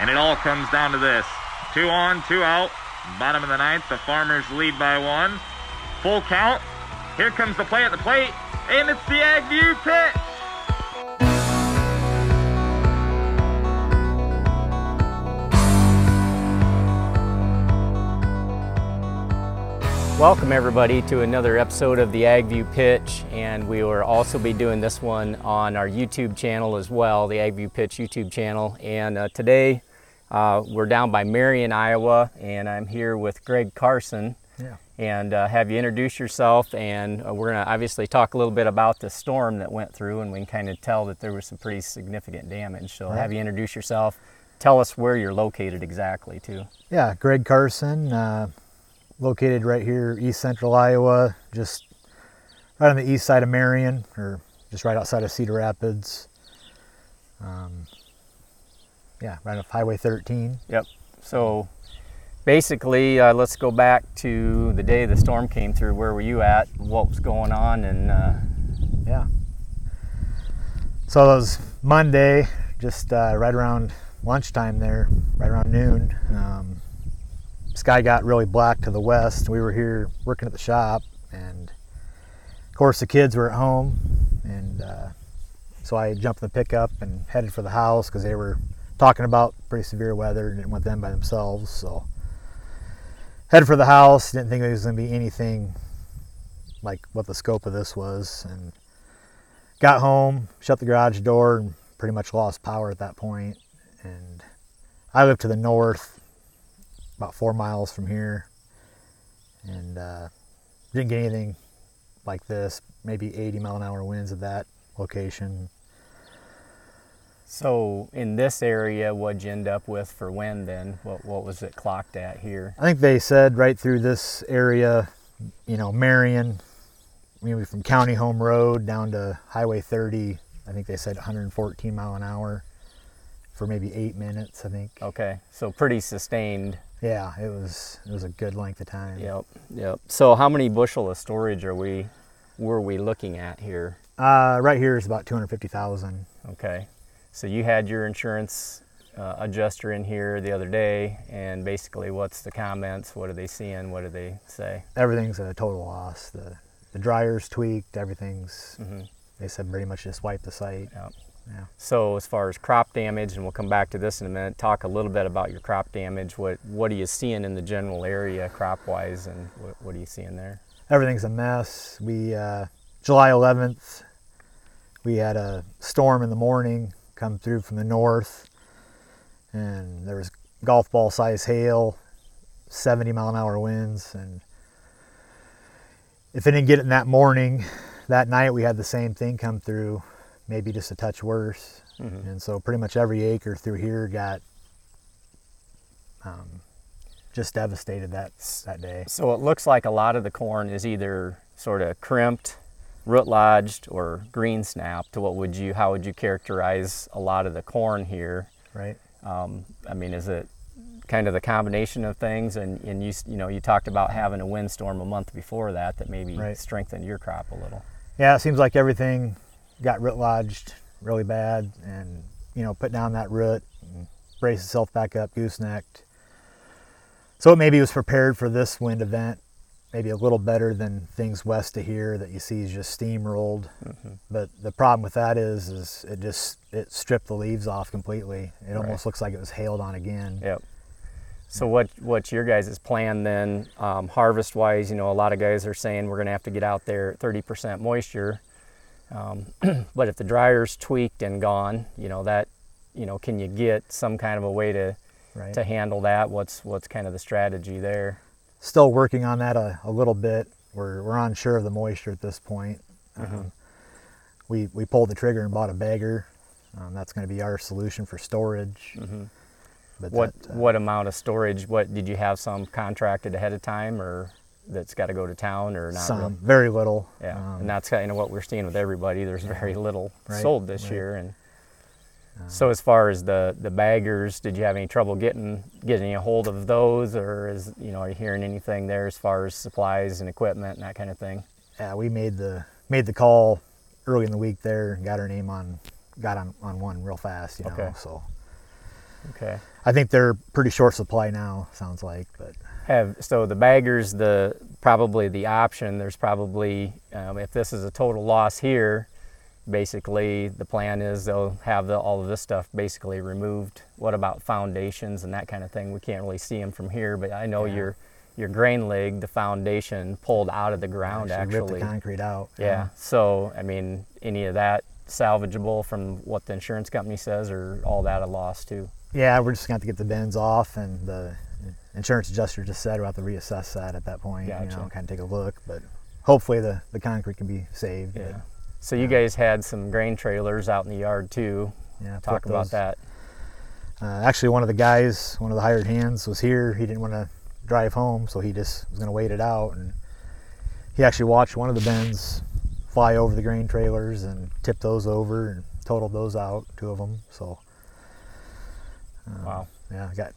And it all comes down to this. Two on, two out. Bottom of the ninth, the Farmers lead by one. Full count. Here comes the play at the plate, and it's the Ag View Welcome everybody to another episode of the AgView Pitch and we will also be doing this one on our YouTube channel as well, the AgView Pitch YouTube channel. And uh, today uh, we're down by Marion, Iowa and I'm here with Greg Carson. Yeah. And uh, have you introduce yourself and uh, we're going to obviously talk a little bit about the storm that went through and we can kind of tell that there was some pretty significant damage. So Right. have you introduce yourself, tell us where you're located exactly too. Yeah, Greg Carson, uh, located right here, east central Iowa, just right on the east side of Marion, or just right outside of Cedar Rapids. Um, yeah, right off Highway 13. Yep. So basically, uh, let's go back to the day the storm came through. Where were you at? What was going on? And uh, Yeah. So it was Monday, just uh, right around lunchtime there, right around noon. Um, sky got really black to the west. We were here working at the shop, and of course the kids were at home, and uh, so I jumped in the pickup and headed for the house because they were talking about pretty severe weather and want them by themselves. So headed for the house. Didn't think it was going to be anything like what the scope of this was, and got home, shut the garage door, and pretty much lost power at that point. And I live to the north, about four miles from here, and uh, didn't get anything like this. Maybe 80 mile an hour winds at that location. so in this area, what'd you end up with for wind then? What, what was it clocked at here? I think they said right through this area, you know, Marion, maybe from County Home Road down to Highway 30. I think they said 114 mile an hour for maybe eight minutes. I think. Okay, so pretty sustained. Yeah, it was it was a good length of time. Yep, yep. So how many bushel of storage are we were we looking at here? Uh, right here is about 250,000. Okay, so you had your insurance uh, adjuster in here the other day, and basically, what's the comments? What are they seeing? What do they say? Everything's a total loss. The the dryer's tweaked. Everything's. hmm They said pretty much just wipe the site. Yep. Yeah. So as far as crop damage, and we'll come back to this in a minute, talk a little bit about your crop damage. What what are you seeing in the general area crop wise, and what, what are you seeing there? Everything's a mess. We uh, July 11th, we had a storm in the morning come through from the north, and there was golf ball size hail, 70 mile an hour winds, and if it didn't get it in that morning, that night we had the same thing come through, maybe just a touch worse. Mhm. And so pretty much every acre through here got um, just devastated that that day. So it looks like a lot of the corn is either sort of crimped, root lodged, or green snapped. What would you? How would you characterize a lot of the corn here? Right. Um, I mean, is it kind of the combination of things? And, and you you know you talked about having a windstorm a month before that that maybe Right. strengthened your crop a little. Yeah, it seems like everything got root lodged really bad, and you know, put down that root, and brace itself back up, goosenecked. So it maybe was prepared for this wind event, maybe a little better than things west of here that you see is just steamrolled. But the problem with that is, is it just it stripped the leaves off completely. It Right. almost looks like it was hailed on again. Yep. So what what's your guys' plan then, um, harvest wise? You know, a lot of guys are saying we're going to have to get out there 30% moisture. Um, but if the dryer's tweaked and gone, you know that, you know, can you get some kind of a way to Right. to handle that? What's what's kind of the strategy there? still working on that a, a little bit. We're, we're unsure of the moisture at this point. Um, we, we pulled the trigger and bought a bagger. Um, that's going to be our solution for storage. But What that, uh, what amount of storage? What did you have some contracted ahead of time, or that's got to go to town, or not? some really? very little. Yeah, Um, and that's kind of what we're seeing with everybody. There's very little Right, sold this right. Year, and so as far as the the baggers, did you have any trouble getting getting a hold of those, or is you know are you hearing anything there as far as supplies and equipment and that kind of thing? yeah, we made the made the call early in the week there and got our name on got on, on one real fast, you know. Okay. So Okay. I think they're pretty short supply now. Sounds like, but Have so the baggers the probably the option. There's probably um, if this is a total loss here, basically the plan is they'll have the, all of this stuff basically removed. What about foundations and that kind of thing? We can't really see them from here, but I know Yeah. your your grain leg, the foundation pulled out of the ground actually, actually. the concrete out. Yeah. So I mean, any of that salvageable from what the insurance company says, or all that a loss too? Yeah, we're just going to get the bins off, and the insurance adjuster just said we'll have to reassess that at that point. You Gotcha. know, kind of take a look, but hopefully the, the concrete can be saved. Yeah. So you guys had some grain trailers out in the yard too. But, yeah. Talk about those- that. Uh, actually, one of the guys, one of the hired hands, was here. He didn't want to drive home, so he just was going to wait it out. And he actually watched one of the bins fly over the grain trailers and tip those over and totaled those out, two of them. So, uh, Wow. yeah, got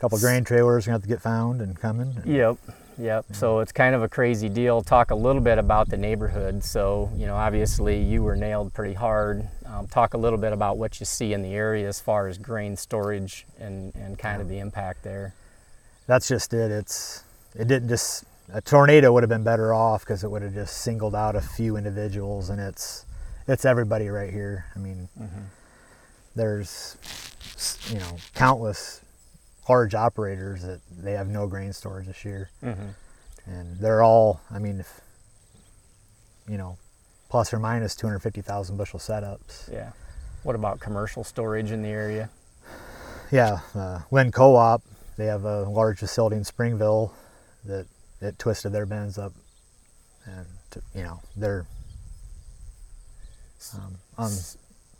couple grain trailers going to have to get found and coming. and- Yep. Yep. So it's kind of a crazy deal. Talk a little bit about the neighborhood. So, you know, obviously you were nailed pretty hard. Um, talk a little bit about what you see in the area as far as grain storage and, and kind of the impact there. That's just it. It's it didn't just a tornado would have been better off because it would have just singled out a few individuals, and it's it's everybody right here. I mean, there's you know countless large operators that they have no grain storage this year, Mm-hmm. and they're all. I mean, if you know, plus or minus 250,000 bushel setups. Yeah. What about commercial storage in the area? Yeah, uh, Linn Co-op, they have a large facility in Springville that that twisted their bins up, and to, you know they're um, un,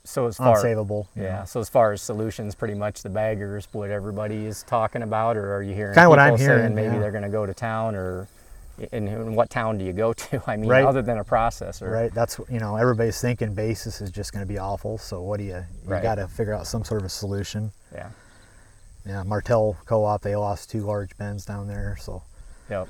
So as far unsavable. Yeah. know. So as far as solutions, pretty much the baggers, what everybody is talking about, or are you hearing Kinda what I'm hearing, maybe yeah. they're going to go to town, or in, in what town do you go to? I mean, Right. other than a processor. Right. That's you know everybody's thinking basis is just going to be awful. So what do you you Right. got to figure out some sort of a solution. Yeah. Yeah, Martelle Co-op they lost two large bins down there, so Yep.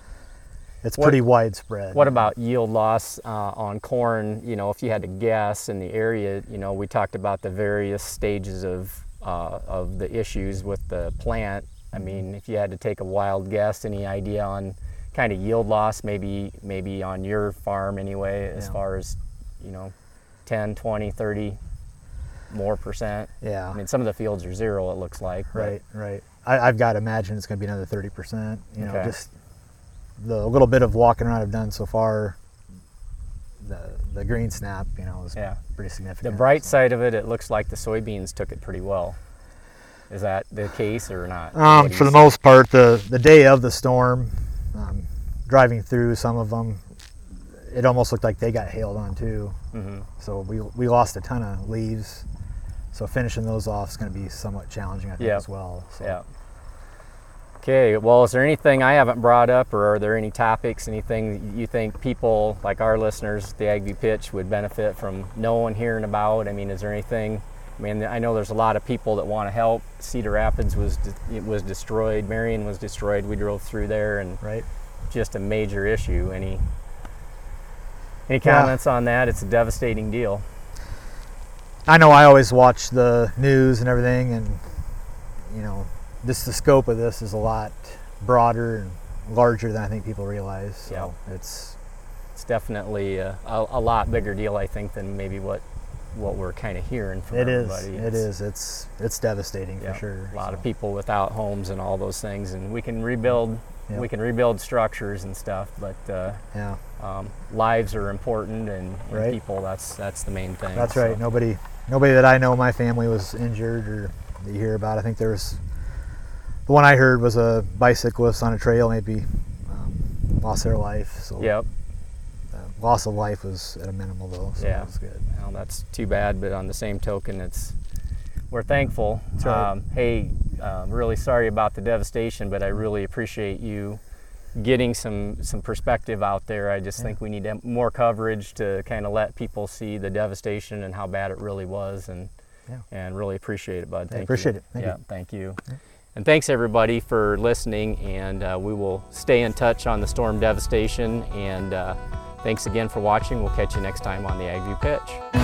It's What- pretty widespread. What about yield loss uh, on corn? You know, if you had to guess in the area, you know, we talked about the various stages of uh, of the issues with the plant. I mean, if you had to take a wild guess, any idea on kind of yield loss, maybe maybe on your farm anyway, as Yeah. far as you know, 10, 20, 30 more percent. Yeah. I mean, some of the fields are zero. It looks like. Right, right. I, I've got to imagine it's going to be another thirty percent. You know, Okay. just the little bit of walking around I've done so far. The the green snap, you know, is Yeah. pretty significant. The bright so. side of it, it looks like the soybeans took it pretty well. Is that the case or not? Um, for the see? most part, the the day of the storm, um, driving through some of them, it almost looked like they got hailed on too. Mhm. So we we lost a ton of leaves. So finishing those off is going to be somewhat challenging, I think, Yep. as well. So. Yeah. Okay. Well, is there anything I haven't brought up, or are there any topics, anything you think people like our listeners, the Agview Pitch, would benefit from knowing, hearing about? I mean, is there anything? I mean, I know there's a lot of people that want to help. Cedar Rapids was it was destroyed. Marion was destroyed. We drove through there, and Right. just a major issue. Any any Yeah. comments on that? It's a devastating deal. I know I always watch the news and everything, and you know, this the scope of this is a lot broader and larger than I think people realize. So it's It's definitely a, a, a lot bigger deal, I think, than maybe what what we're kind of hearing from it is everybody. it It's- is it's it's devastating yeah, for sure. A lot of people without homes and all those things, and we can rebuild. Yeah. We can rebuild structures and stuff, but uh, Yeah, um, lives are important, and, and Right. people. That's that's the main thing. that's so. right. Nobody nobody that I know my family was injured or that you hear about. I think there was the one I heard was a bicyclist on a trail maybe um, lost their life. So Yep. uh, loss of life was at a minimal though. So Yeah. that was good. Well, that's too bad, but on the same token, it's we're thankful. That's right. Um, hey, um, really sorry about the devastation, but I really appreciate you getting some some perspective out there. I just Yeah. think we need more coverage to kind of let people see the devastation and how bad it really was, and Yeah. and really appreciate it, bud. Yeah, Thank appreciate you. it. Thank yeah, you. thank you. And thanks everybody for listening, and uh, we will stay in touch on the storm devastation. And uh, thanks again for watching. We'll catch you next time on the AgView Pitch.